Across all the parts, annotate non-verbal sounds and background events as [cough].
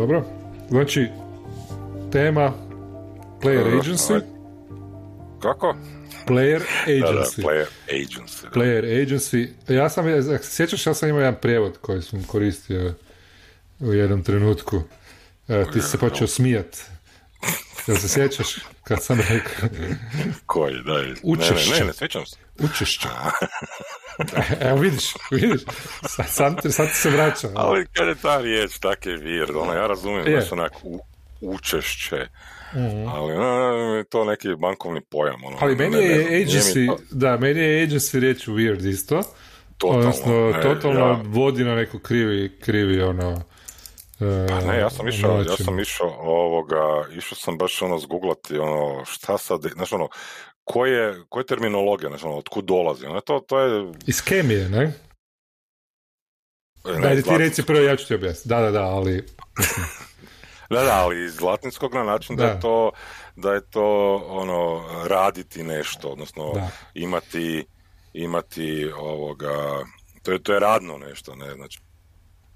Dobro. Znači, tema Player Agency. aj- Kako? Player Da, da, Agency. player agency. da. Player Agency. Ja sam, sjećaš, ja sam imao jedan prijevod koji sam koristio u jednom trenutku. E, ti si se počeo smijat. Jel se sjećaš kad sam rekao Koji, daj. Ne, Učešće. Ne, ne, ne, sjećam se. učešće? Evo vidiš, vidiš. Sad, ti- sad ti se vraća. [laughs] Ali kad je ta riječ tak je weird, ono, ja razumijem Je. da su onak u, učešće, ali ono, je to neki bankovni pojam. Ono, Ali meni ne- ne je mi agency, to da, meni je agency riječ weird isto. totalno, Odnosno, ne, totalno ja- vodi na neku krivi, krivi ono... e, Pa ne, ja sam išao, ja sam išao ovoga, išao sam baš ono zguglati ono, šta sad, znaš ono, koje, koje terminologija, znaš ono, otkud dolazi, ono, to, to je... Iz kemije, ne? ne, Dajde ti reci prvo, ja ću ti objasniti. Da, da, da, ali... [laughs] Da, da, ali iz latinskog na način da, Da. je to, da je to, ono, raditi nešto, odnosno Da. imati, imati ovoga, to je, to je radno nešto, ne, znači,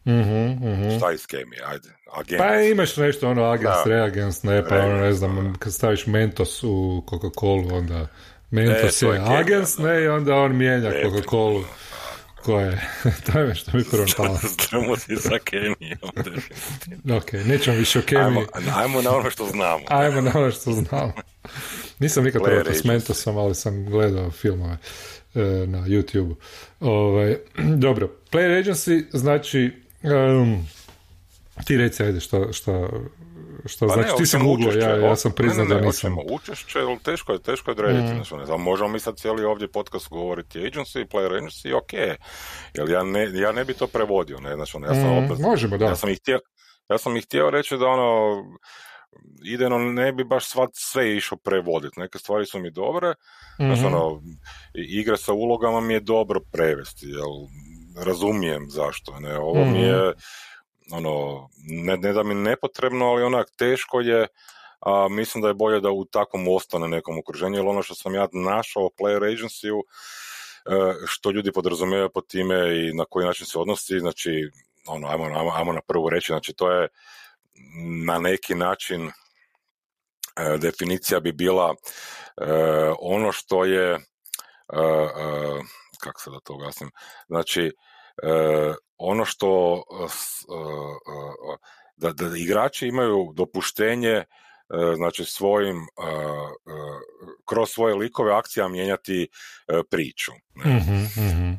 Mhm, mhm. šta iz kemije, ajde, agent. Pa imaš nešto ono agens, Da. reagens, ne, pa ono ne znam, kad staviš Mentos u Coca-Cola, onda Mentos E, je agens, ne, i onda on mijenja Coca-Cola. Ko je? [laughs] to je što mi prvo palo. Znamo ti sa kemijom. Ok, nećemo više o Ajmo, kemiji. ajmo na ono što znamo. [laughs] Ajmo na ono što znamo. Nisam nikad probao s. Mentosom, ali sam gledao filmove e, na YouTube. Ovaj, [clears throat] dobro, Player Agency znači um, ti reci, ajde, šta, šta, šta Pa znači, ne, ti googlao, učešće, ja, ja sam priznao da nisam. učešće, ali teško je, teško je odrediti, Mm. znači, ne znam, možemo mi sad cijeli ovdje podcast govoriti agency, player agency, ok, jer ja ne, ja ne bi to prevodio, ne, znači, ono, ja sam Mm, opet, možemo, da. ja sam ih htio, ja sam ih htio reći da ono, idejno ne bi baš sva, sve išao prevoditi, neke stvari su mi dobre, znači, Mhm. ono, i- igre sa ulogama mi je dobro prevesti, jel, razumijem zašto, ne, ovo mi Mhm. je, ono, ne, ne da mi nepotrebno, ali onak teško je, a mislim da je bolje da u takvom ostane nekom okruženju, jer ono što sam ja našao Player Agency-u, e, što ljudi podrazumijevaju pod time i na koji način se odnosi, znači, ono, ajmo, ajmo, ajmo na prvu reći, znači to je na neki način e, definicija bi bila e, ono što je e, kako se da to objasnim, znači e, ono što e, e, e, da, da igrači imaju dopuštenje e, znači svojim kroz svoje likove akcija mijenjati e, priču. Ne? Mhm, mhm.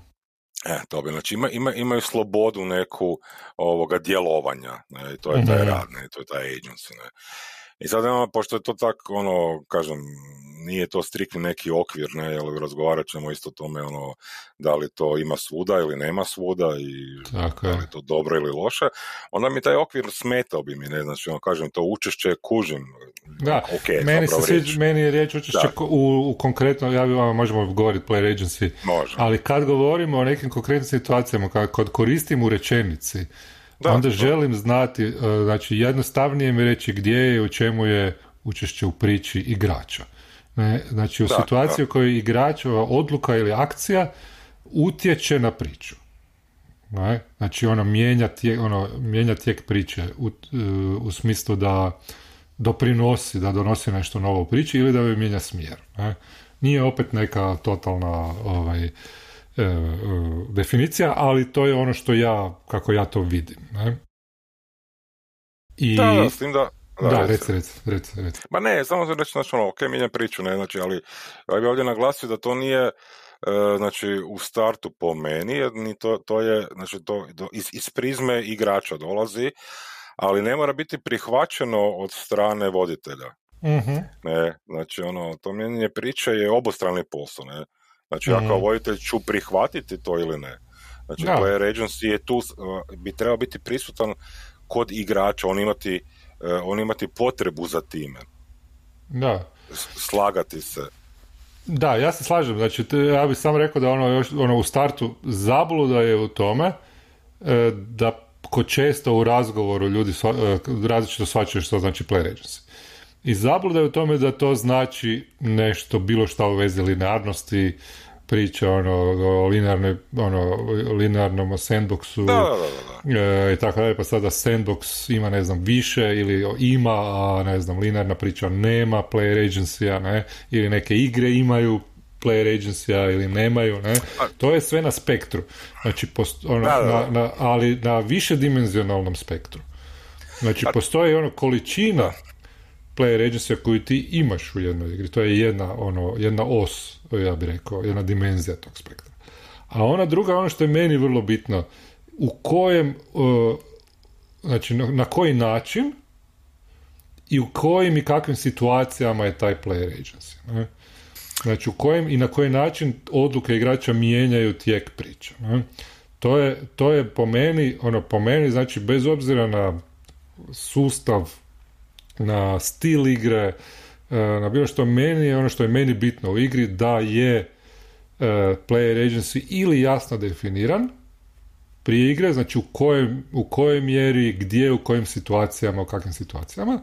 E, to bi, znači ima, ima, imaju slobodu neku ovoga djelovanja, ne, i to je taj rad, ne, to je taj agency, ne. I sad, ono, pošto je to tak, ono, kažem, nije to striktni neki okvir, ne, jer razgovarat ćemo isto o tome, ono, da li to ima svuda ili nema svuda i Tako da li je to dobro ili loše, onda mi taj okvir smetao bi mi, ne, znači, ono, kažem, to učešće kužim, Da, ok, meni, se sviđa, riječ. meni je riječ učešće u, u konkretno, ja bi vama možemo govoriti player agency, Može. ali kad govorimo o nekim konkretnim situacijama, kad, kad koristim u rečenici, Da, onda da. želim znati, e, znači jednostavnije mi reći gdje je i u čemu je učešće u priči igrača. Ne, znači u Da, situaciji da. u kojoj igrač, ova odluka ili akcija utječe na priču. Ne? Znači ono mijenja tijek, ono, mijenja tijek priče u, u smislu da doprinosi, da donosi nešto novo u priči ili da joj mijenja smjer. Ne? Nije opet neka totalna ovaj, e, e, definicija, ali to je ono što ja, kako ja to vidim. Ne? I, Da, da, s tim da... da, reci, reci, reci, reci. Ma ne, samo sam reći, znači, ono, ok, mijenjam priču, ne, znači, ali ja bih ovdje naglasio da to nije, e, znači, u startu po meni, jer ni to, to je, znači, to do- iz, iz prizme igrača dolazi, ali ne mora biti prihvaćeno od strane voditelja, Mhm. ne, znači, ono, to mijenjanje priče je obostrani posao, ne, znači, ja kao voditelj ću prihvatiti to ili ne, znači, Da. player agency je tu, e, bi trebao biti prisutan kod igrača, on imati, on imati potrebu za time Da. slagati se. Da, ja se slažem. Znači, te- ja bih samo rekao da ono, još, ono u startu zabluda je u tome e, da ko često u razgovoru ljudi sva- e, različito shvaćaju što znači player agency. I zabluda je u tome da to znači nešto, bilo šta u vezi linearnosti, priča ono, o linearnoj, ono, linearnom sandboxu da, da, e, i tako dalje, pa sada sandbox ima, ne znam, više ili ima, a ne znam, linearna priča nema player agency ne, ili neke igre imaju player agency ili nemaju, ne, to je sve na spektru, znači, post, ono, na, na, ali na više dimenzionalnom spektru. Znači, postoji ono količina player agency koju ti imaš u jednoj igri, to je jedna, ono, jedna os ja bih rekao, jedna dimenzija tog spektra. A ona druga, ono što je meni vrlo bitno, u kojem, znači na, koji način i u kojim i kakvim situacijama je taj player agency. Ne? Znači u kojem i na koji način odluke igrača mijenjaju tijek priče. Ne? To, je, to je po meni, ono po meni, znači bez obzira na sustav, na stil igre, E, na bilo što meni ono što je meni bitno u igri da je e, player agency ili jasno definiran prije igre, znači u kojem, u kojoj mjeri, gdje, u kojim situacijama, u kakvim situacijama,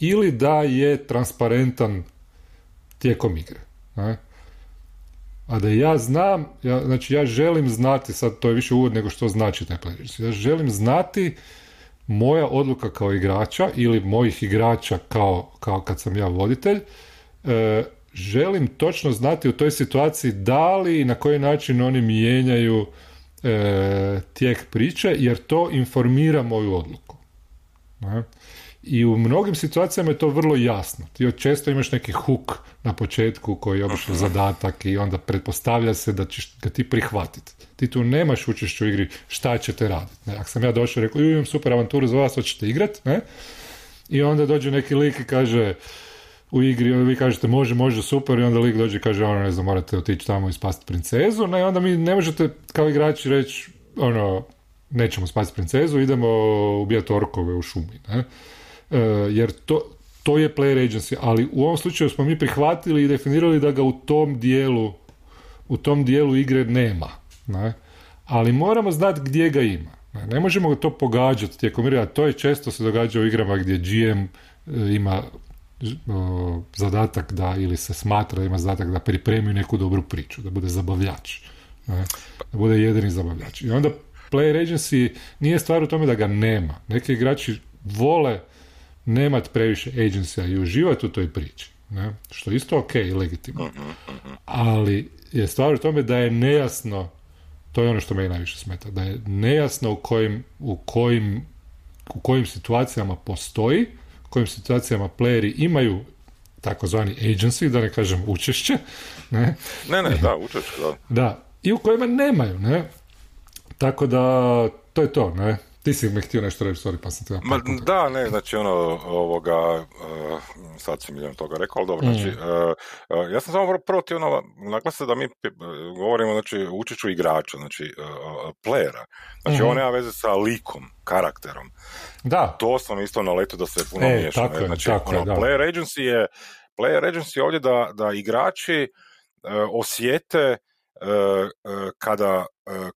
ili da je transparentan tijekom igre. Ne? A da ja znam, ja, znači ja želim znati, sad to je više uvod nego što znači taj player agency, ja želim znati moja odluka kao igrača ili mojih igrača kao, kao kad sam ja voditelj, e, želim točno znati u toj situaciji da li i na koji način oni mijenjaju e, tijek priče, jer to informira moju odluku. Ne? I u mnogim situacijama je to vrlo jasno. Ti često imaš neki huk na početku koji je obično zadatak i onda pretpostavlja se da ćeš ga ti prihvatiti. Ti tu nemaš učešću u igri šta ćete raditi. Ne? Ako sam ja došao i rekao, imam super avanturu za vas, hoćete igrati, ne? I onda dođe neki lik i kaže u igri, vi kažete može, može, super, i onda lik dođe i kaže, ono, ne znam, morate otići tamo i spasiti princezu, ne, onda mi ne možete kao igrači reći, ono, nećemo spasiti princezu, idemo ubijati orkove u šumi, ne? E, jer to, to je player agency, ali u ovom slučaju smo mi prihvatili i definirali da ga u tom dijelu u tom dijelu igre nema. Ne? Ali moramo znati gdje ga ima. Ne, ne možemo to pogađati tijekom igre, a to je često se događa u igrama gdje GM e, ima zadatak da, ili se smatra da ima zadatak da pripremi neku dobru priču, da bude zabavljač. Ne? Da bude jedini zabavljač. I onda player agency nije stvar u tome da ga nema. Neki igrači vole nemat previše agencija i uživati u toj priči. Ne? Što je isto ok i legitimno. Mhm, mhm. Ali je stvar u tome da je nejasno, to je ono što me najviše smeta, da je nejasno u kojim, u kojim, u kojim situacijama postoji, u kojim situacijama playeri imaju takozvani agency, da ne kažem učešće. Ne, ne, ne da, učešće, da. Da, i u kojima nemaju, ne. Tako da, to je to, ne. Ti si mi htio nešto reći, sorry, pa sam te Ma, Da, ne, znači ono, ovoga, uh, sad si milijon toga rekao, ali dobro, znači, uh, ja sam samo prvo htio ono, naglasiti da mi govorimo, znači, učeću igrača, znači, uh, playera, znači, mm-hmm. on nema veze sa likom, karakterom. Da. To sam isto na letu da se puno e, miješa, tako ne? znači, tako ono, player agency je, player agency je ovdje da, da igrači osjete kada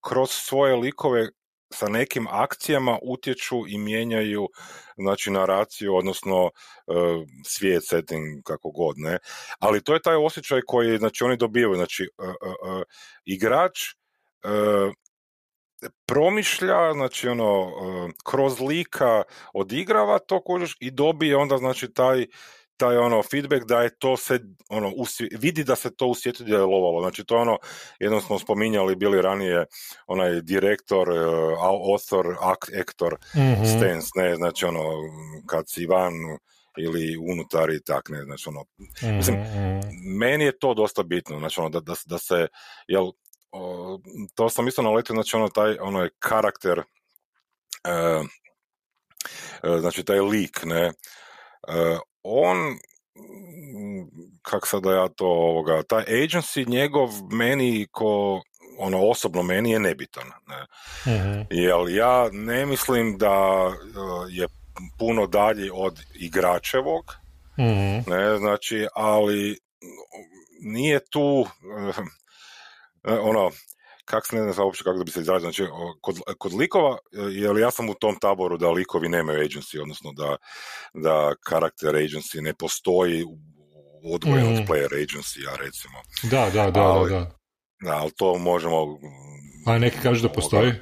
kroz svoje likove sa nekim akcijama utječu i mijenjaju znači naraciju, odnosno uh, svijet, setting, kako god, ne. Ali to je taj osjećaj koji znači oni dobivaju, znači uh, igrač promišlja, znači ono, kroz lika odigrava to kožeš i dobije onda znači taj taj ono feedback da je to se ono vidi da se to u svijetu djelovalo. Znači to ono jednom smo spominjali bili ranije onaj direktor, uh, author, actor mm-hmm. stance, ne, znači ono kad si van ili unutar i tak, ne, znači ono, mm-hmm. mislim, mhm. meni je to dosta bitno, znači ono, da, da, da se, jel, to sam isto naletio, znači ono, taj, ono je karakter, uh, znači taj lik, ne, on kak sada ja to ovoga, taj agency njegov meni ko ono osobno meni je nebitan. Ne? uh Jer ja ne mislim da e, je puno dalje od igračevog, uh ne, znači, ali nije tu e, ono, kak se ne znam uopće kako da bi se izrazio, znači kod, kod likova, jer ja sam u tom taboru da likovi nemaju agency, odnosno da, da karakter agency ne postoji u odvojen mm. od player agency, ja recimo. Da, da, da, ali, da, Da, ali to možemo... A neki kažu da postoji?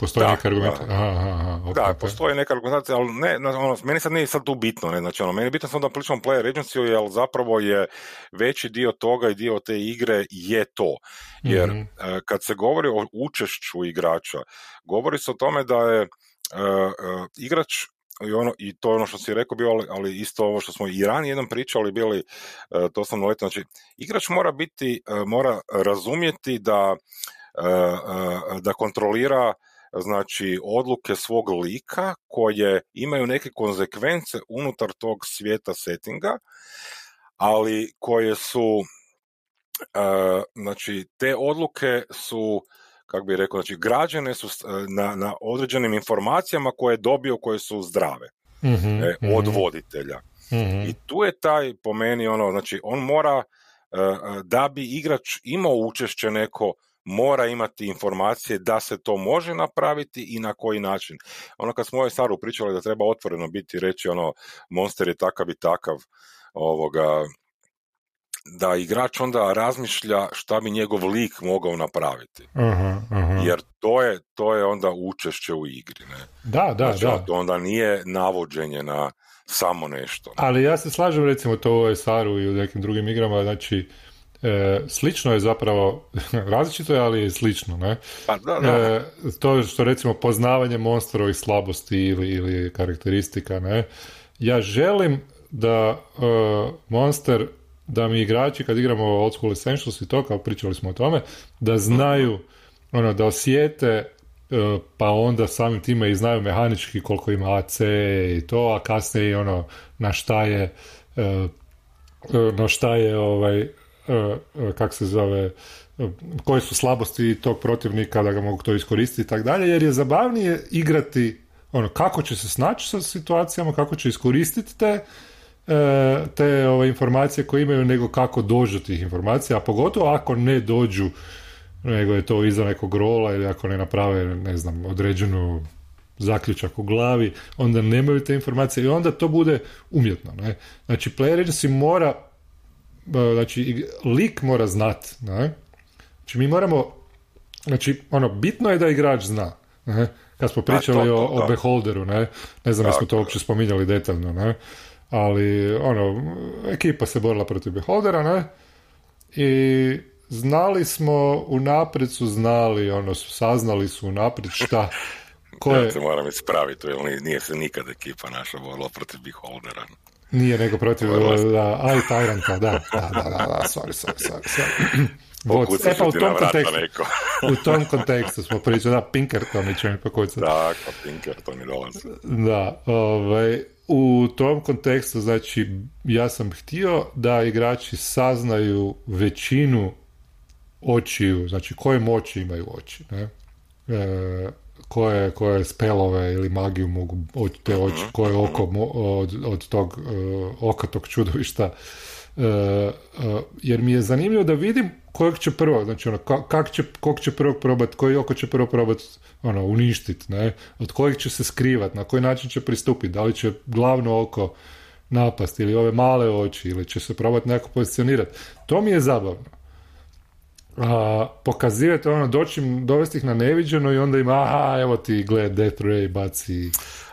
Postoji da, neka argument? Da, aha, aha, okay, da postoji neka argumentacija, ali ne, ono, meni sad nije sad tu bitno, ne, znači ono, meni je bitno samo da pričamo player agency, jer zapravo je veći dio toga i dio te igre je to. Jer mm-hmm. kad se govori o učešću igrača, govori se o tome da je uh, uh, igrač i, ono, i to je ono što si rekao bio, ali, ali isto ovo što smo i ranije jednom pričali bili, uh, to sam letno, znači igrač mora biti, mora razumjeti da da kontrolira znači odluke svog lika koje imaju neke konsekvence unutar tog svijeta settinga, ali koje su uh, znači te odluke su kako bi rekao, znači građane su na, na određenim informacijama koje je dobio koje su zdrave mm e, od mhm. voditelja. mm I tu je taj po meni ono, znači on mora da bi igrač imao učešće neko mora imati informacije da se to može napraviti i na koji način. Ono kad smo ovaj Saru pričali da treba otvoreno biti reći ono monster je takav i takav ovoga da igrač onda razmišlja šta bi njegov lik mogao napraviti. Jer to je, to je onda učešće u igri. Ne? Da, da, znači, da. To onda nije navođenje na samo nešto. Ali ja se slažem recimo to u Saru i u nekim drugim igrama, znači E, slično je zapravo, [laughs] različito je, ali je slično, ne? Pa, da, da. E, to što recimo poznavanje monsterovih slabosti ili, ili karakteristika, ne? Ja želim da e, monster, da mi igrači kad igramo Old School Essentials i to, kao pričali smo o tome, da znaju, ono, da osjete e, pa onda samim time i znaju mehanički koliko ima AC i to, a kasnije i ono na šta je na šta je ovaj E, e, kak se zove, e, koje su slabosti tog protivnika da ga mogu to iskoristiti i tako dalje, jer je zabavnije igrati ono, kako će se snaći sa situacijama, kako će iskoristiti te, te ove, informacije koje imaju, nego kako dođu tih informacija, a pogotovo ako ne dođu, nego je to iza nekog rola ili ako ne naprave, ne znam, određenu zaključak u glavi, onda nemaju te informacije i onda to bude umjetno. Ne? Znači, player agency mora znači lik mora znat, ne? Znači mi moramo, znači ono, bitno je da igrač zna, ne? Kad smo pričali o, o Beholderu, ne? Ne znam, smo to uopće spominjali detaljno, ne? Ali, ono, ekipa se borila protiv Beholdera, ne? I znali smo, unaprijed su znali, ono, saznali su unaprijed šta, [laughs] ko je... Ja se moram ispraviti, jer nije se nikad ekipa naša borila protiv Beholdera. Nije nego protiv, da, ali Tyranta, da, da, da, da, da, sorry, sorry, sorry, sorry. [laughs] e pa u tom, kontekstu, u tom kontekstu smo pričali, da, Pinkerton će mi pokucati. Tako, Pinkerton i dolazi. Da, ovaj, u tom kontekstu, znači, ja sam htio da igrači saznaju većinu očiju, znači koje moći imaju oči, ne? E, koje, koje spelove ili magiju mogu od te oči, mhm, koje mhm. oko od, od tog uh, oka tog čudovišta uh, uh, jer mi je zanimljivo da vidim kojeg će prvo, znači ono, kak će, kog će prvo probati, koji oko će prvo probati ono, uništiti, ne, od kojeg će se skrivati, na koji način će pristupiti, da li će glavno oko napast ili ove male oči ili će se probati nekako pozicionirati. To mi je zabavno a, pokazivati ono, doći dovesti ih na neviđeno i onda im, aha, evo ti, gled, Death Ray, baci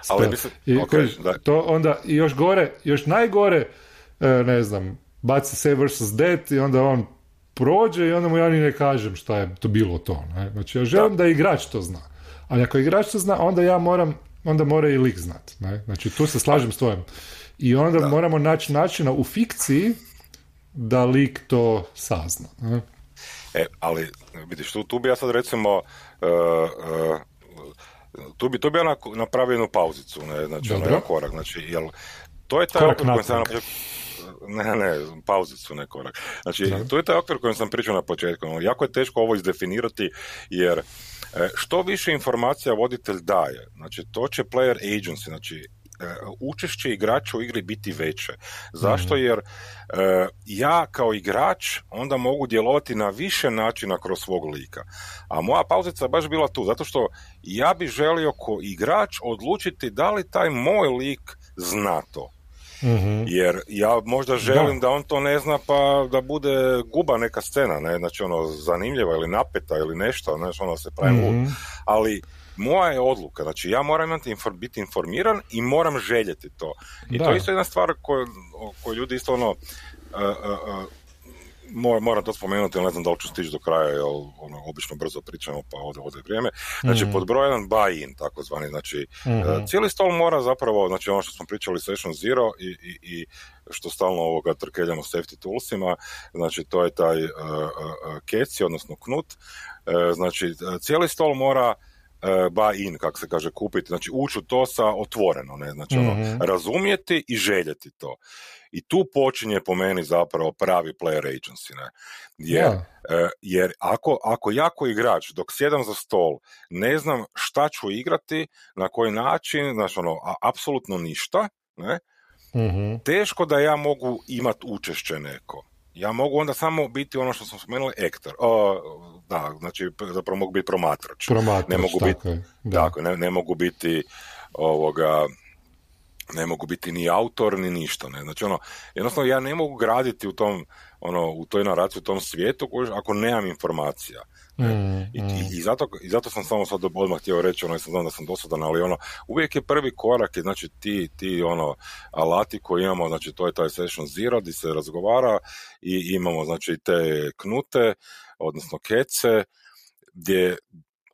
Ali mislim, I, okay, da. To onda, i još gore, još najgore, e, ne znam, baci Save vs. Dead i onda on prođe i onda mu ja ni ne kažem šta je to bilo to. Ne? Znači, ja želim da. da igrač to zna. Ali ako igrač to zna, onda ja moram, onda mora i lik znat. Ne? Znači, tu se slažem s tvojim. I onda da. moramo naći načina u fikciji da lik to sazna. Ne? E, ali, vidiš, tu, tu bi ja sad recimo, uh, uh, tu bi, tu bi ja napravio jednu pauzicu, ne, znači, ono, korak, znači, jel, to je taj korak okvir koji sam na ne, ne, pauzicu, ne korak. Znači, to je taj okvir kojem sam pričao na početku. Ono, jako je teško ovo izdefinirati, jer e, što više informacija voditelj daje, znači, to će player agency, znači, učešće igrača u igri biti veće. Zašto? Mhm. Jer e, ja kao igrač onda mogu djelovati na više načina kroz svog lika. A moja pauzica je baš bila tu, zato što ja bi želio kao igrač odlučiti da li taj moj lik zna to. Mhm. Jer ja možda želim da. on to ne zna pa da bude guba neka scena, ne? znači ono zanimljiva ili napeta ili nešto, znači ono se pravi mm ali moja je odluka, znači ja moram imati biti informiran i moram željeti to. I to je isto jedna stvar koju, koju ljudi isto ono, uh, uh, moram to spomenuti, ne znam da li ću stići do kraja, jer ono, obično brzo pričamo pa ode, ode vrijeme. Znači, mm pod broj jedan buy-in, takozvani, znači, mm cijeli stol mora zapravo, znači ono što smo pričali Session Zero i, i, i što stalno ovoga trkeljamo safety toolsima, znači to je taj uh, uh, keci, odnosno knut, znači cijeli stol mora buy in, kako se kaže, kupiti, znači ući u to sa otvoreno, ne, znači ono, mhm. razumjeti i željeti to. I tu počinje po meni zapravo pravi player agency, ne, jer, e, jer ako, ako ja ko igrač dok sjedam za stol ne znam šta ću igrati, na koji način, znači ono, apsolutno ništa, ne, mhm. teško da ja mogu imati učešće neko. Ja mogu onda samo biti ono što smo spomenuli ektor. O, da, znači zapravo mogu biti promatrač. Promatrač, ne mogu biti, tako, ne, ne mogu biti ovoga ne mogu biti ni autor ni ništa ne znači ono jednostavno ja ne mogu graditi u tom ono u toj naraciji u tom svijetu ako nemam informacija Mm, I, mm. I, zato, I zato sam samo sad odmah htio reći, ono, znam da sam dosadan, ali ono, uvijek je prvi korak, je, znači ti, ti ono, alati koji imamo, znači to je taj session zero, gdje se razgovara i imamo, znači, te knute, odnosno kece, gdje,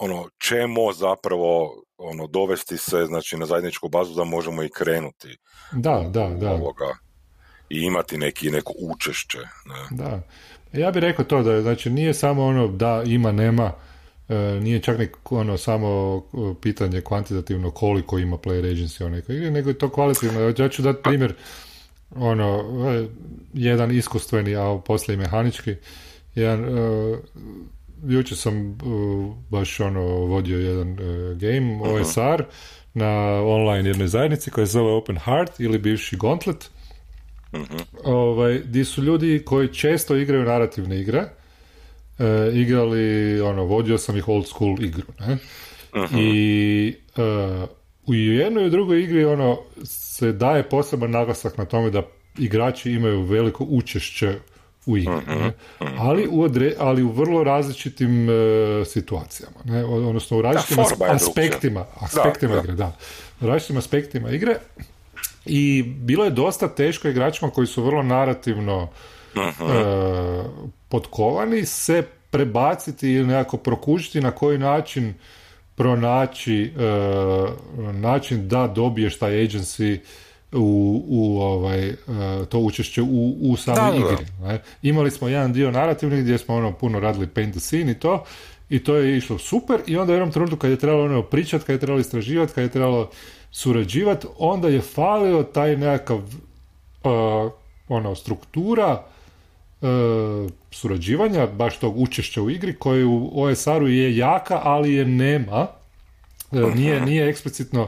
ono, čemo zapravo, ono, dovesti se, znači, na zajedničku bazu da možemo i krenuti. Da, da, da. Ovoga, I imati neki, neko učešće. Ne? Da. Ja bih rekao to da znači nije samo ono da ima nema e, nije čak ni ono samo e, pitanje kvantitativno koliko ima player agency o nekoj igri, nego je to kvalitativno. Ja ću dati primjer ono, e, jedan iskustveni, a poslije i mehanički, jedan, jučer sam baš ono vodio jedan uh, game, uh-huh. OSR, na online jednoj zajednici koja se zove Open Heart ili bivši Gauntlet, uh Ovaj, di su ljudi koji često igraju narativne igre, e, igrali, ono, vodio sam ih old school igru, ne? Mhm. I u jednoj i drugoj igri, ono, se daje poseban naglasak na tome da igrači imaju veliko učešće u igri, mhm, ne? Ali, u ali u vrlo različitim e, situacijama, ne? odnosno u različitim aspektima, aspektima igre, da. U različitim aspektima igre i bilo je dosta teško igračima koji su vrlo narativno uh potkovani se prebaciti ili nekako prokužiti na koji način pronaći uh, način da dobiješ taj agency u, u ovaj, to učešće u, u samoj igri. Ne? Imali smo jedan dio narativnih gdje smo ono puno radili paint the scene i to i to je išlo super i onda u jednom trenutku kad je trebalo ono pričati, kad je trebalo istraživati, kad je trebalo surađivati, onda je falio taj nekakav uh, ono, struktura uh, surađivanja, baš tog učešća u igri, koji u OSR-u je jaka, ali je nema. Uh, nije, nije eksplicitno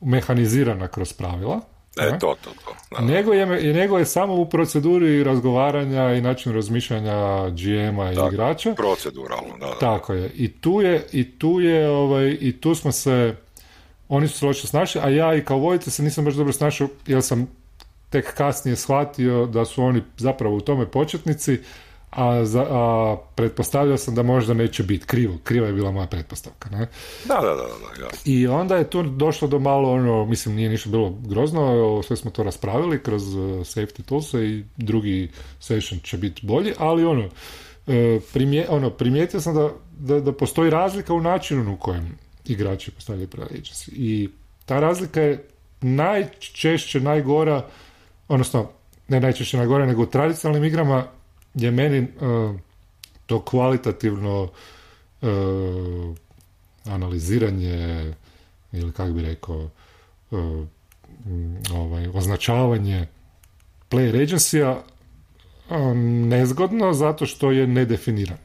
mehanizirana kroz pravila. E, to, to, to. Nego, je, nego je samo u proceduri razgovaranja i načinu razmišljanja GM-a i igrača. Proceduralno, da, da. Tako je. I tu je, i tu je, ovaj, i tu smo se oni su se loše snašli, a ja i kao voditelj se nisam baš dobro snašao jer sam tek kasnije shvatio da su oni zapravo u tome početnici, a, za, a pretpostavljao sam da možda neće biti krivo. Kriva je bila moja pretpostavka. Ne? Da, da, da, da, ja. I onda je tu došlo do malo ono, mislim nije ništa bilo grozno, sve smo to raspravili kroz uh, safety tools i drugi session će biti bolji, ali ono, uh, primje, ono primijetio sam da, da, da postoji razlika u načinu u kojem igrači postavljaju pravi agency. I ta razlika je najčešće najgora, odnosno ne najčešće najgora, nego u tradicionalnim igrama je meni uh, to kvalitativno uh, analiziranje ili kako bi rekao uh, ovaj, označavanje player agency nezgodno zato što je nedefinirano.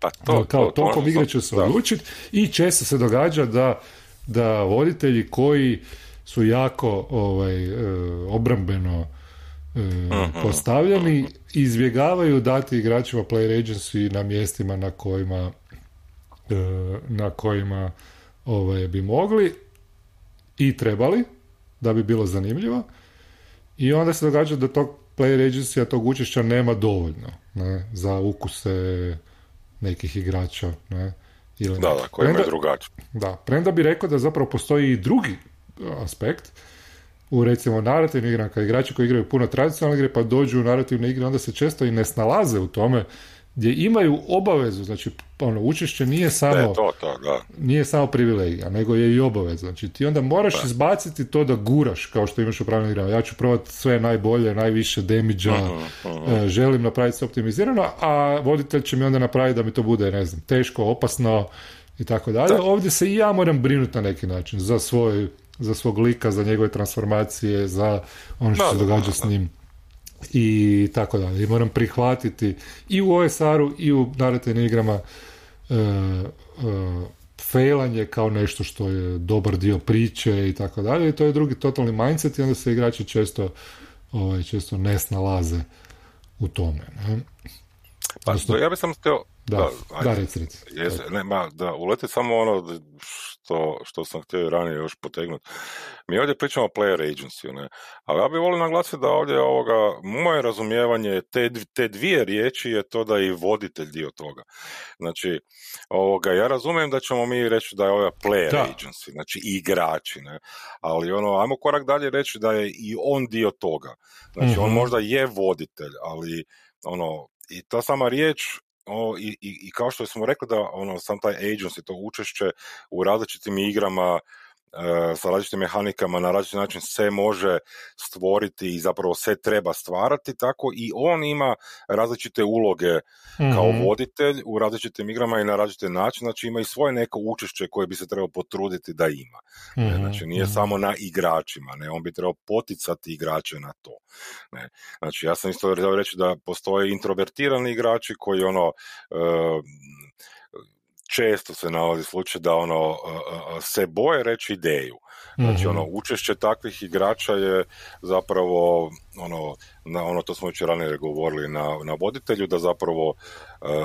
Pa to, kao to, tokom igre će se odlučiti i često se događa da, da voditelji koji su jako ovaj, obrambeno e, mhm. postavljeni izbjegavaju dati igračima player agency na mjestima na kojima e, na kojima ovaj, bi mogli i trebali da bi bilo zanimljivo I onda se događa da tog player agency tog učešća nema dovoljno ne, za ukuse nekih igrača. Ne, ili da, da, koji drugačije. Da, premda bi rekao da zapravo postoji i drugi aspekt, u recimo narativnim igrama, kad igrači koji igraju puno tradicionalne igre pa dođu u narativne igre, onda se često i ne snalaze u tome gdje imaju obavezu, znači ono, učešće nije samo, to, to, da. nije samo privilegija, nego je i obaveza. Znači ti onda moraš da. izbaciti to da guraš kao što imaš u pravilnim igrama. Ja ću probati sve najbolje, najviše damage uh želim napraviti sve optimizirano, a voditelj će mi onda napraviti da mi to bude, ne znam, teško, opasno i tako dalje. Ovdje se i ja moram brinuti na neki način za svoj za svog lika, za njegove transformacije, za ono što se događa s njim i tako dalje. I moram prihvatiti i u OSR-u i u narativnim igrama uh, uh, failanje kao nešto što je dobar dio priče i tako dalje. I to je drugi totalni mindset i onda se igrači često, ovaj, često ne snalaze u tome. Ne? Pa, ja bih sam htio... Da, da, da reci, reci. ne, ma, da uleti samo ono što, što sam htio ranije još potegnuti. Mi ovdje pričamo o player agency, ne? ali ja bih volio naglasiti da ovdje ovoga, moje razumijevanje te, te dvije riječi je to da je i voditelj dio toga. Znači, ovoga, ja razumijem da ćemo mi reći da je ovo player da. agency, znači igrači, ne? ali ono, ajmo korak dalje reći da je i on dio toga. Znači, on mhm. možda je voditelj, ali ono, i ta sama riječ o, i, i, i kao što smo rekli da ono sam taj agency, to učešće u različitim igrama sa različitim mehanikama na različiti način se može stvoriti i zapravo se treba stvarati, tako i on ima različite uloge kao mhm. voditelj u različitim igrama i na različite načine, znači ima i svoje neko učešće koje bi se trebao potruditi da ima. mm Znači nije mhm. samo na igračima, ne, on bi trebao poticati igrače na to. Ne. Znači ja sam isto reći da postoje introvertirani igrači koji ono e, često se nalazi slučaj da ono se boje reći ideju. Znači ono mhm. učešće takvih igrača je zapravo ono, na, ono to smo već ranije govorili na, na voditelju da zapravo uh,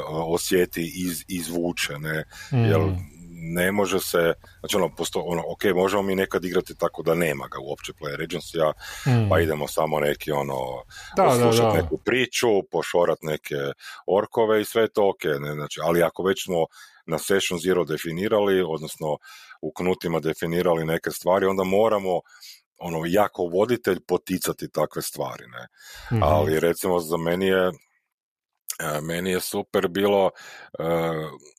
osjeti iz, izvuče, ne, jer mhm. ne može se, znači ono, posto, ono, ok, možemo mi nekad igrati tako da nema ga uopće player agency mm. pa idemo samo neki, ono, da, neku priču, pošorat neke orkove i sve to ok, ne, znači, ali ako već smo na Session Zero definirali, odnosno u knutima definirali neke stvari, onda moramo ono jako voditelj poticati takve stvari, ne. Mhm. Ali recimo za meni je meni je super bilo, e,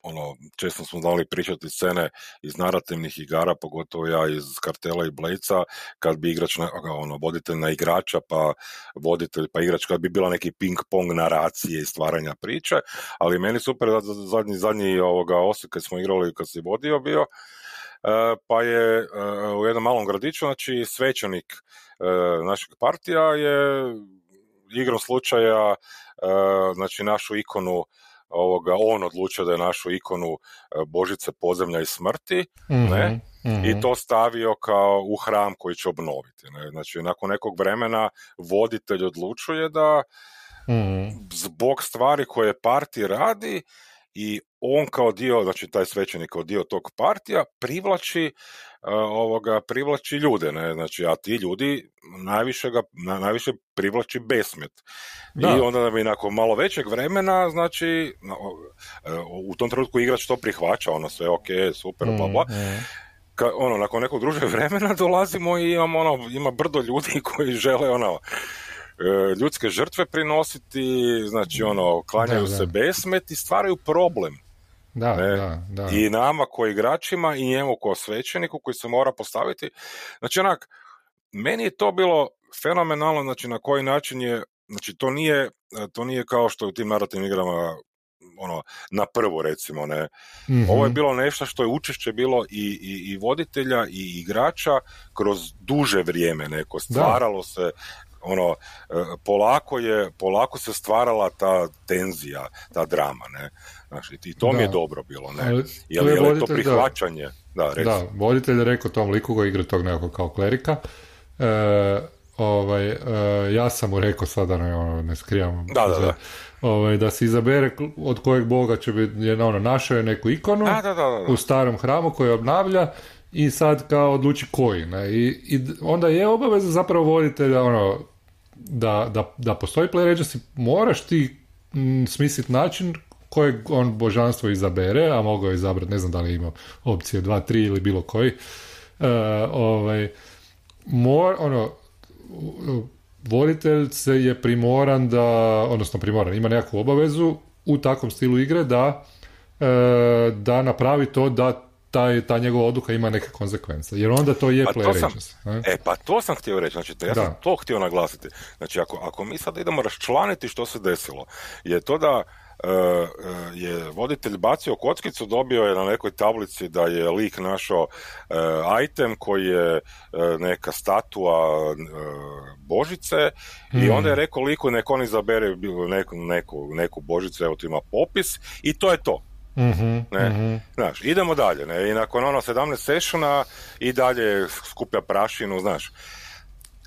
ono, često smo znali pričati scene iz narativnih igara, pogotovo ja iz Kartela i Blejca, kad bi igrač, ono, voditelj na igrača, pa voditelj, pa igrač, kad bi bila neki ping-pong naracije i stvaranja priče, ali meni super da zadnji, zadnji ovoga osvijek kad smo igrali, kad si vodio bio, e, pa je u jednom malom gradiću, znači svećenik našeg partija je igrom slučaja E, znači našu ikonu ovoga, on odlučio da je našu ikonu e, Božice podzemlja i smrti, ne? Mhm, I mhm. to stavio kao u hram koji će obnoviti. Ne? Znači, nakon nekog vremena voditelj odlučuje da mhm. zbog stvari koje parti radi i on kao dio, znači taj svećenik kao dio tog partija privlači e, ovoga privlači ljude, ne? Znači, a ti ljudi najviše ga na, najviše privlači besmet. Da. I onda da bi nakon malo većeg vremena, znači e, u tom trenutku igrač to prihvaća, ono sve ok, super, bla bla. Mm, Ka, ono, nakon nekog družeg [laughs] vremena dolazimo i imamo ono, ima brdo ljudi [laughs] koji žele ono ljudske žrtve prinositi, znači ono, klanjaju se besmet i stvaraju problem. Da, da, da. I nama koji igračima i njemu kao svećeniku koji se mora postaviti. Znači onak, meni je to bilo fenomenalno, znači na koji način je, znači to nije, to nije kao što je u tim narativnim igrama ono, na prvo recimo, ne. mm Ovo je bilo nešto što je učešće bilo i, i, i voditelja i igrača kroz duže vrijeme neko, stvaralo se ono, e, polako je, polako se stvarala ta tenzija, ta drama, ne. Znači, i to mi je dobro bilo, ne. je, je, je to prihvaćanje? Da, da, da voditelj je rekao tom liku koji igra tog nekog kao klerika, e, ovaj, e, ja sam mu rekao sada, ne, ono, ne skrivam, da, da, da. Ovaj, da se izabere od kojeg boga će biti, ono, našao je neku ikonu da, da, da, u starom hramu koji obnavlja i sad kao odluči koji, ne, i, i onda je obaveza zapravo voditelja, ono, da, da, da postoji player agency, moraš ti smisliti način kojeg on božanstvo izabere, a mogao je izabrati, ne znam da li je imao opcije 2, 3 ili bilo koji, uh, ovaj, mor, ono, voditelj se je primoran da, odnosno primoran, ima nekakvu obavezu u takvom stilu igre da, uh, da napravi to da taj, ta njegova odluka ima neke konsekvence. Jer onda to je pa player sam, E, pa to sam htio reći. Znači, ja sam to htio naglasiti. Znači, ako, ako mi sad idemo raščlaniti što se desilo, je to da E, e, je voditelj bacio kockicu, dobio je na nekoj tablici da je lik našao e, item koji je neka statua Božice i hmm. onda je rekao liku nek on izabere neku, neku, neku Božicu, evo tu ima popis i to je to. Mm ne? Mhm. Znaš, idemo dalje, ne? I nakon ono 17 sessiona i dalje skuplja prašinu, znaš.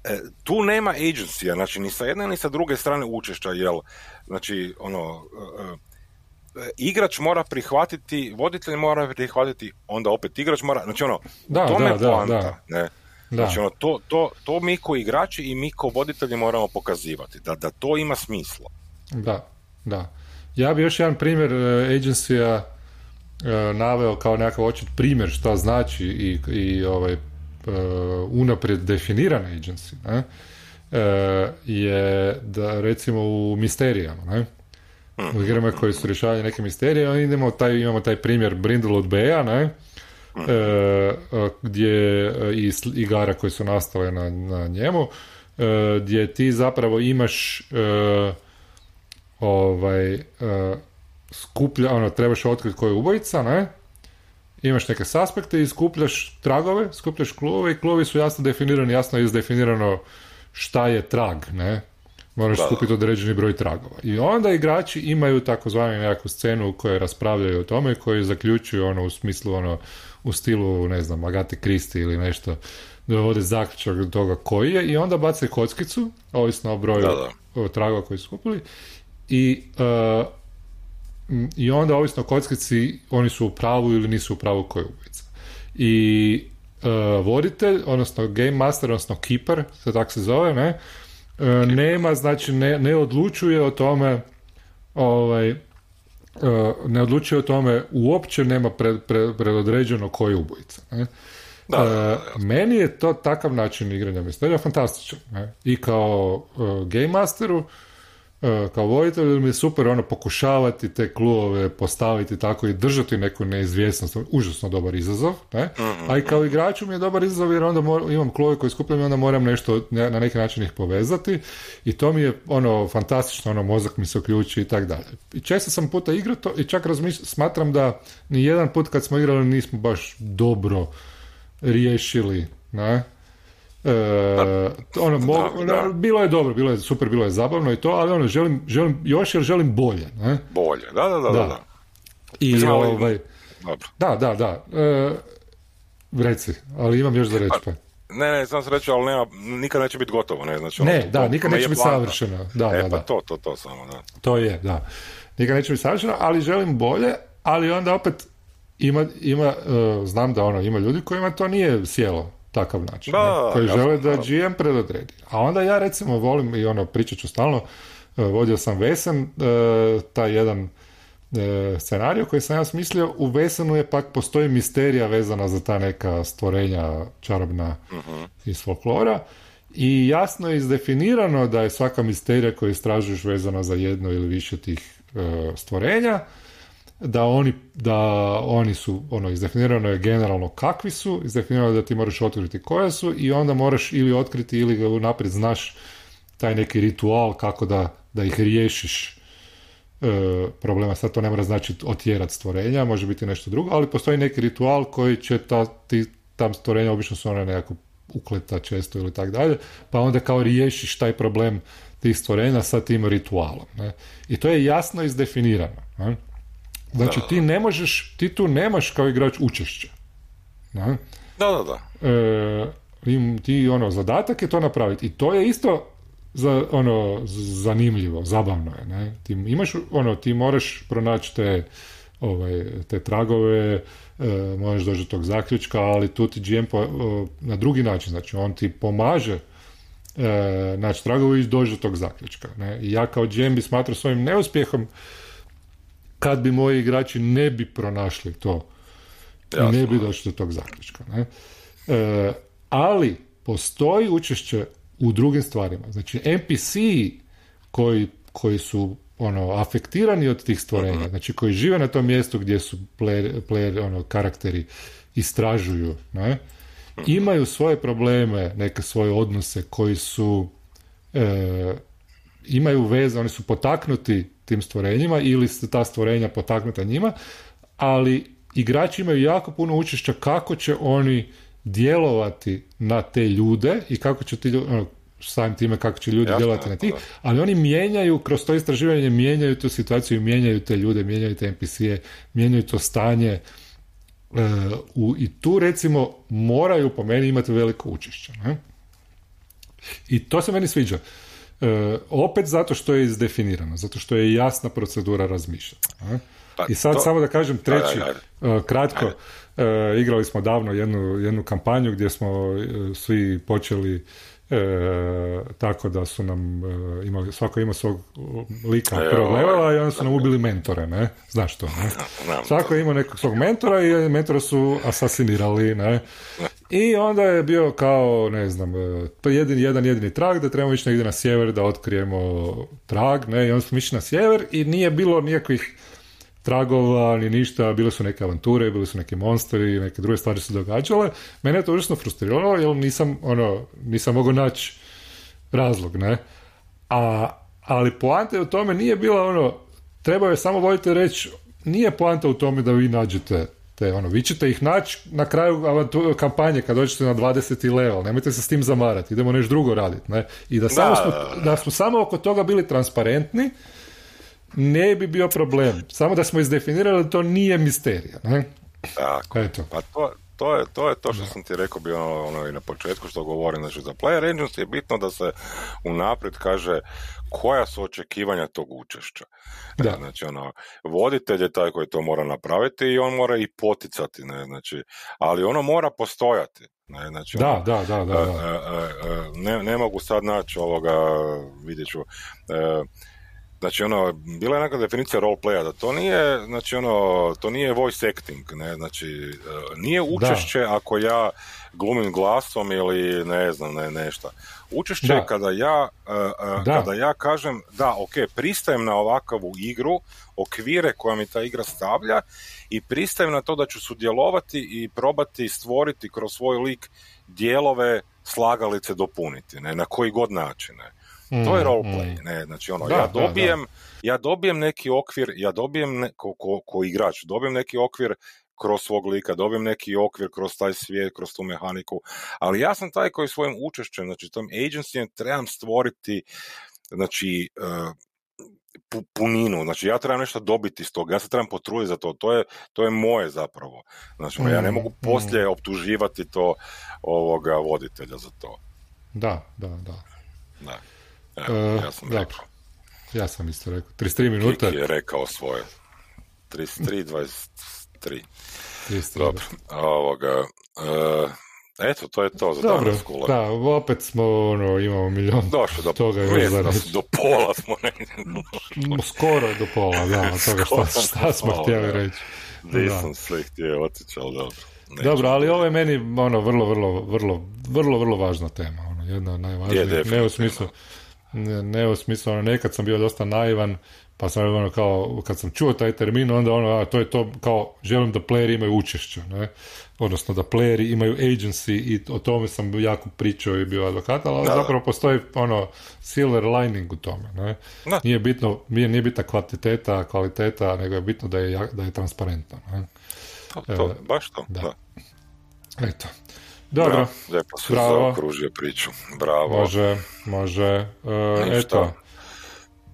E, tu nema agencija, znači ni sa jedne ni sa druge strane učešća, jel, znači, ono, e, e, igrač mora prihvatiti, voditelj mora prihvatiti, onda opet igrač mora, znači ono, da, tome da, poanta, da, ne? Znači ono, to, to, to mi ko igrači i mi ko voditelji moramo pokazivati, da, da to ima smisla. Da, da. Ja bi još jedan primjer agencija naveo kao nekakav očit primjer što znači i, i ovaj, uh, unaprijed definiran agency ne, je da recimo u misterijama ne, u mhm. igrama koji su rješavali neke misterije idemo taj, imamo taj primjer Brindle od Beja ne, Uh, gdje i igara koje su nastale na, na njemu gdje ti zapravo imaš ovaj skuplja, ono, trebaš otkriti koji je ubojica, ne? imaš neke saspekte i skupljaš tragove, skupljaš klove i klovi su jasno definirani, jasno je izdefinirano šta je trag, ne? Moraš da, skupiti određeni broj tragova. I onda igrači imaju takozvanu nekakvu scenu u kojoj raspravljaju o tome, koji zaključuju ono u smislu ono u stilu, ne znam, Agate Kristi ili nešto, dovode zaključak do toga koji je i onda bacaju kockicu, ovisno o broju tragova koji su skupili i uh, i onda ovisno o kockici oni su u pravu ili nisu u pravu koji ubojica. I uh, voditelj, odnosno game master, odnosno keeper, se tako se zove, ne, uh, nema, znači ne, ne odlučuje o tome ovaj, uh, ne odlučuje o tome, uopće nema pred, pred, predodređeno koji je ubojica. Ne? Da, meni je to takav način igranja misterija fantastičan. Ne? I kao game masteru kao voditelj mi je super ono pokušavati te klubove postaviti tako i držati neku neizvjesnost, užasno dobar izazov, ne? a i kao igraču mi je dobar izazov jer onda imam klubove koji skupljam i onda moram nešto na neki način ih povezati i to mi je ono fantastično, ono mozak mi se uključi i tako dalje. I često sam puta igrao to i čak smatram da ni jedan put kad smo igrali nismo baš dobro riješili, ne? E, ono, bilo je dobro, bilo je super, bilo je zabavno i to, ali ono, želim, želim još jer želim bolje. Ne? Bolje, da, da, da. da. da. I ovaj, dobro. Da, da, da. E, reci, ali imam još za reći. Pa. Ne, ne, sam se reći, ali nema, nikad neće biti gotovo, ne, znači... Ono, ne, da, nikad neće biti savršeno. Da, e, da, pa da. to, to, to samo, da. To je, da. Nikad neće biti savršeno, ali želim bolje, ali onda opet ima, ima uh, znam da ono, ima ljudi kojima to nije sjelo takav način. Da, koji žele da GM predodredi. A onda ja recimo volim i ono pričat ću stalno, e, vodio sam Vesen, e, taj jedan e, scenariju koji sam ja smislio, u Vesenu je pak postoji misterija vezana za ta neka stvorenja čarobna uh iz folklora i jasno je izdefinirano da je svaka misterija koju istražuješ vezana za jedno ili više tih stvorenja da oni, da oni su, ono, izdefinirano je generalno kakvi su, izdefinirano je da ti moraš otkriti koje su i onda moraš ili otkriti ili ga unaprijed znaš taj neki ritual kako da, da ih riješiš e, problema. Sad to ne mora znači otjerat stvorenja, može biti nešto drugo, ali postoji neki ritual koji će ta, ti, tam stvorenja, obično su one nekako ukleta često ili tak dalje, pa onda kao riješiš taj problem tih stvorenja sa tim ritualom. Ne? I to je jasno izdefinirano. Ne? Znači ti ne možeš, ti tu nemaš kao igrač učešće. Da, da, da. E, ti ono, zadatak je to napraviti. I to je isto za, ono, zanimljivo, zabavno je. Ne? Ti imaš, ono, ti moraš pronaći te, ovaj, te tragove, e, možeš doći do tog zaključka, ali tu ti GM po, na drugi način, znači on ti pomaže e, naći tragovi i dođe do tog zaključka. Ne? I ja kao GM bi smatrao svojim neuspjehom kad bi moji igrači ne bi pronašli to i ne bi došli do tog zaključka. Ne? E, ali postoji učešće u drugim stvarima. Znači, NPC koji, koji su ono, afektirani od tih stvorenja, mhm. znači koji žive na tom mjestu gdje su player, player ono, karakteri istražuju, ne? Mhm. imaju svoje probleme, neke svoje odnose koji su e, imaju veze, oni su potaknuti tim stvorenjima ili su ta stvorenja potaknuta njima, ali igrači imaju jako puno učešća kako će oni djelovati na te ljude i kako će ti ljudi, ono, samim time kako će ljudi djelovati na ti, ali oni mijenjaju, kroz to istraživanje mijenjaju tu situaciju, mijenjaju te ljude, mijenjaju te NPC-e, mijenjaju to stanje e, u, i tu recimo moraju po meni imati veliko učešće. Ne? I to se meni sviđa. E, opet zato što je izdefinirano, zato što je jasna procedura razmišljanja. Pa I sad samo da kažem treći, e, kratko, e, igrali smo davno jednu, jednu kampanju gdje smo svi počeli tako da su nam imali, svako ima svog lika prvog levela i onda su nam ubili mentore, ne? Znaš to, ne? Svako ima nekog svog mentora i mentora su asasinirali, ne? I onda je bio kao, ne znam, jedan, jedan jedini trag da trebamo ići negdje na sjever da otkrijemo trag, ne? I onda smo išli na sjever i nije bilo nikakvih tragova ni ništa, bile su neke avanture, bili su neki monsteri, neke druge stvari su događale. Mene je to užasno frustriralo jer nisam, ono, nisam mogao naći razlog, ne? A, ali poanta u tome nije bila ono, treba je samo volite reći, nije poanta u tome da vi nađete te, ono, vi ćete ih naći na kraju kampanje kad dođete na 20. level, nemojte se s tim zamarati, idemo nešto drugo raditi, ne? I da, samo smo, da smo samo oko toga bili transparentni, ne bi bio problem. Samo da smo izdefinirali da to nije misterija. Ne? Tako. Eto. Pa to, to je, to je to što sam ti rekao bio ono, ono, i na početku što govorim. Znači, za player engines je bitno da se unaprijed kaže koja su očekivanja tog učešća. Da. Znači, ono, voditelj je taj koji to mora napraviti i on mora i poticati, ne, znači, ali ono mora postojati. Ne, znači, da, ono, da, da, da, da. E, e, e, ne, ne mogu sad naći ovoga, vidjet ću, Znači, ono, bila je neka definicija roleplaya, da to nije, znači, ono, to nije voice acting, ne, znači, e, nije učešće ako ja glumim glasom ili ne znam, ne, nešto. Učešće je kada ja, e, e, kada ja kažem, da, ok, pristajem na ovakavu igru, okvire koja mi ta igra stavlja i pristajem na to da ću sudjelovati i probati stvoriti kroz svoj lik dijelove slagalice dopuniti, ne, na koji god način, ne. To je mm, roleplay, mm. ne, znači ono, ja dobijem, ja dobijem neki okvir, ja dobijem ne, ko, ko, igrač, dobijem neki okvir kroz svog lika, dobijem neki okvir kroz taj svijet, kroz tu mehaniku, ali ja sam taj koji svojim učešćem, znači tom agency trebam stvoriti znači uh, puninu, znači ja trebam nešto dobiti iz toga, ja se trebam potruditi za to, to je, to je moje zapravo, znači ja ne mm, mogu poslije optuživati to ovoga voditelja za to. Da, da, da. Da. Evo, uh, ja sam dobro. rekao. Ja sam isto rekao. 33 minuta. Kiki je rekao svoje. 33, 23. 33. Dobro. Ovoga, uh, eto, to je to za Dobro, danas kula. Da, opet smo, ono, imamo milion Došli do, toga reći. [laughs] Do pola smo negdje. Skoro do pola, da, [laughs] od toga šta, šta smo htjeli reći. Nisam sve htio otići, ali dobro. Neću dobro, ali ovo je meni ono vrlo, vrlo, vrlo, vrlo, vrlo važna tema. Ono, jedna od najvažnijih. Ne u smislu, ne, u smislu, ono, nekad sam bio dosta naivan, pa sam ono kao, kad sam čuo taj termin, onda ono, a, to je to, kao, želim da playeri imaju učešće, ne? Odnosno da playeri imaju agency i o tome sam jako pričao i bio advokat, ali zapravo postoji ono silver lining u tome, ne? Nije bitno, nije, nije bitna kvantiteta, kvaliteta, nego je bitno da je, da je transparentno, ne? To, baš to, da. da. Eto. Dobro. lijepo se zaokružio priču. Bravo. Može, može. E, eto,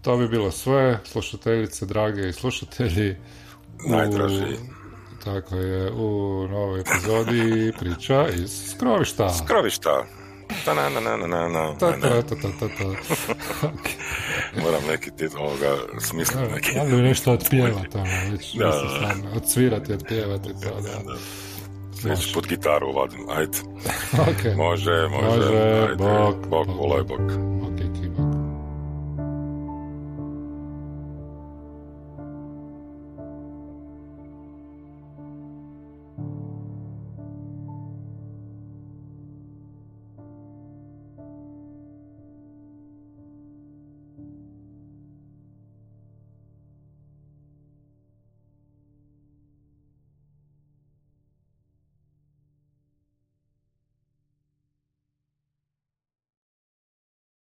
to bi bilo sve. Slušateljice, drage i slušatelji. Najdraži. Tako je, u novoj epizodi priča iz Skrovišta. Skrovišta. Ta na na na na na ta ta ta ta ta Moram neki tit ovoga smisliti neki. Da, nešto otpjevati, ono, već da, da. odsvirati, otpjevati, to, da. da. niečo pod gitáru, vadím, hajde. Okay. Môže, môže, môže, hajde, bok, bok, bok, bok.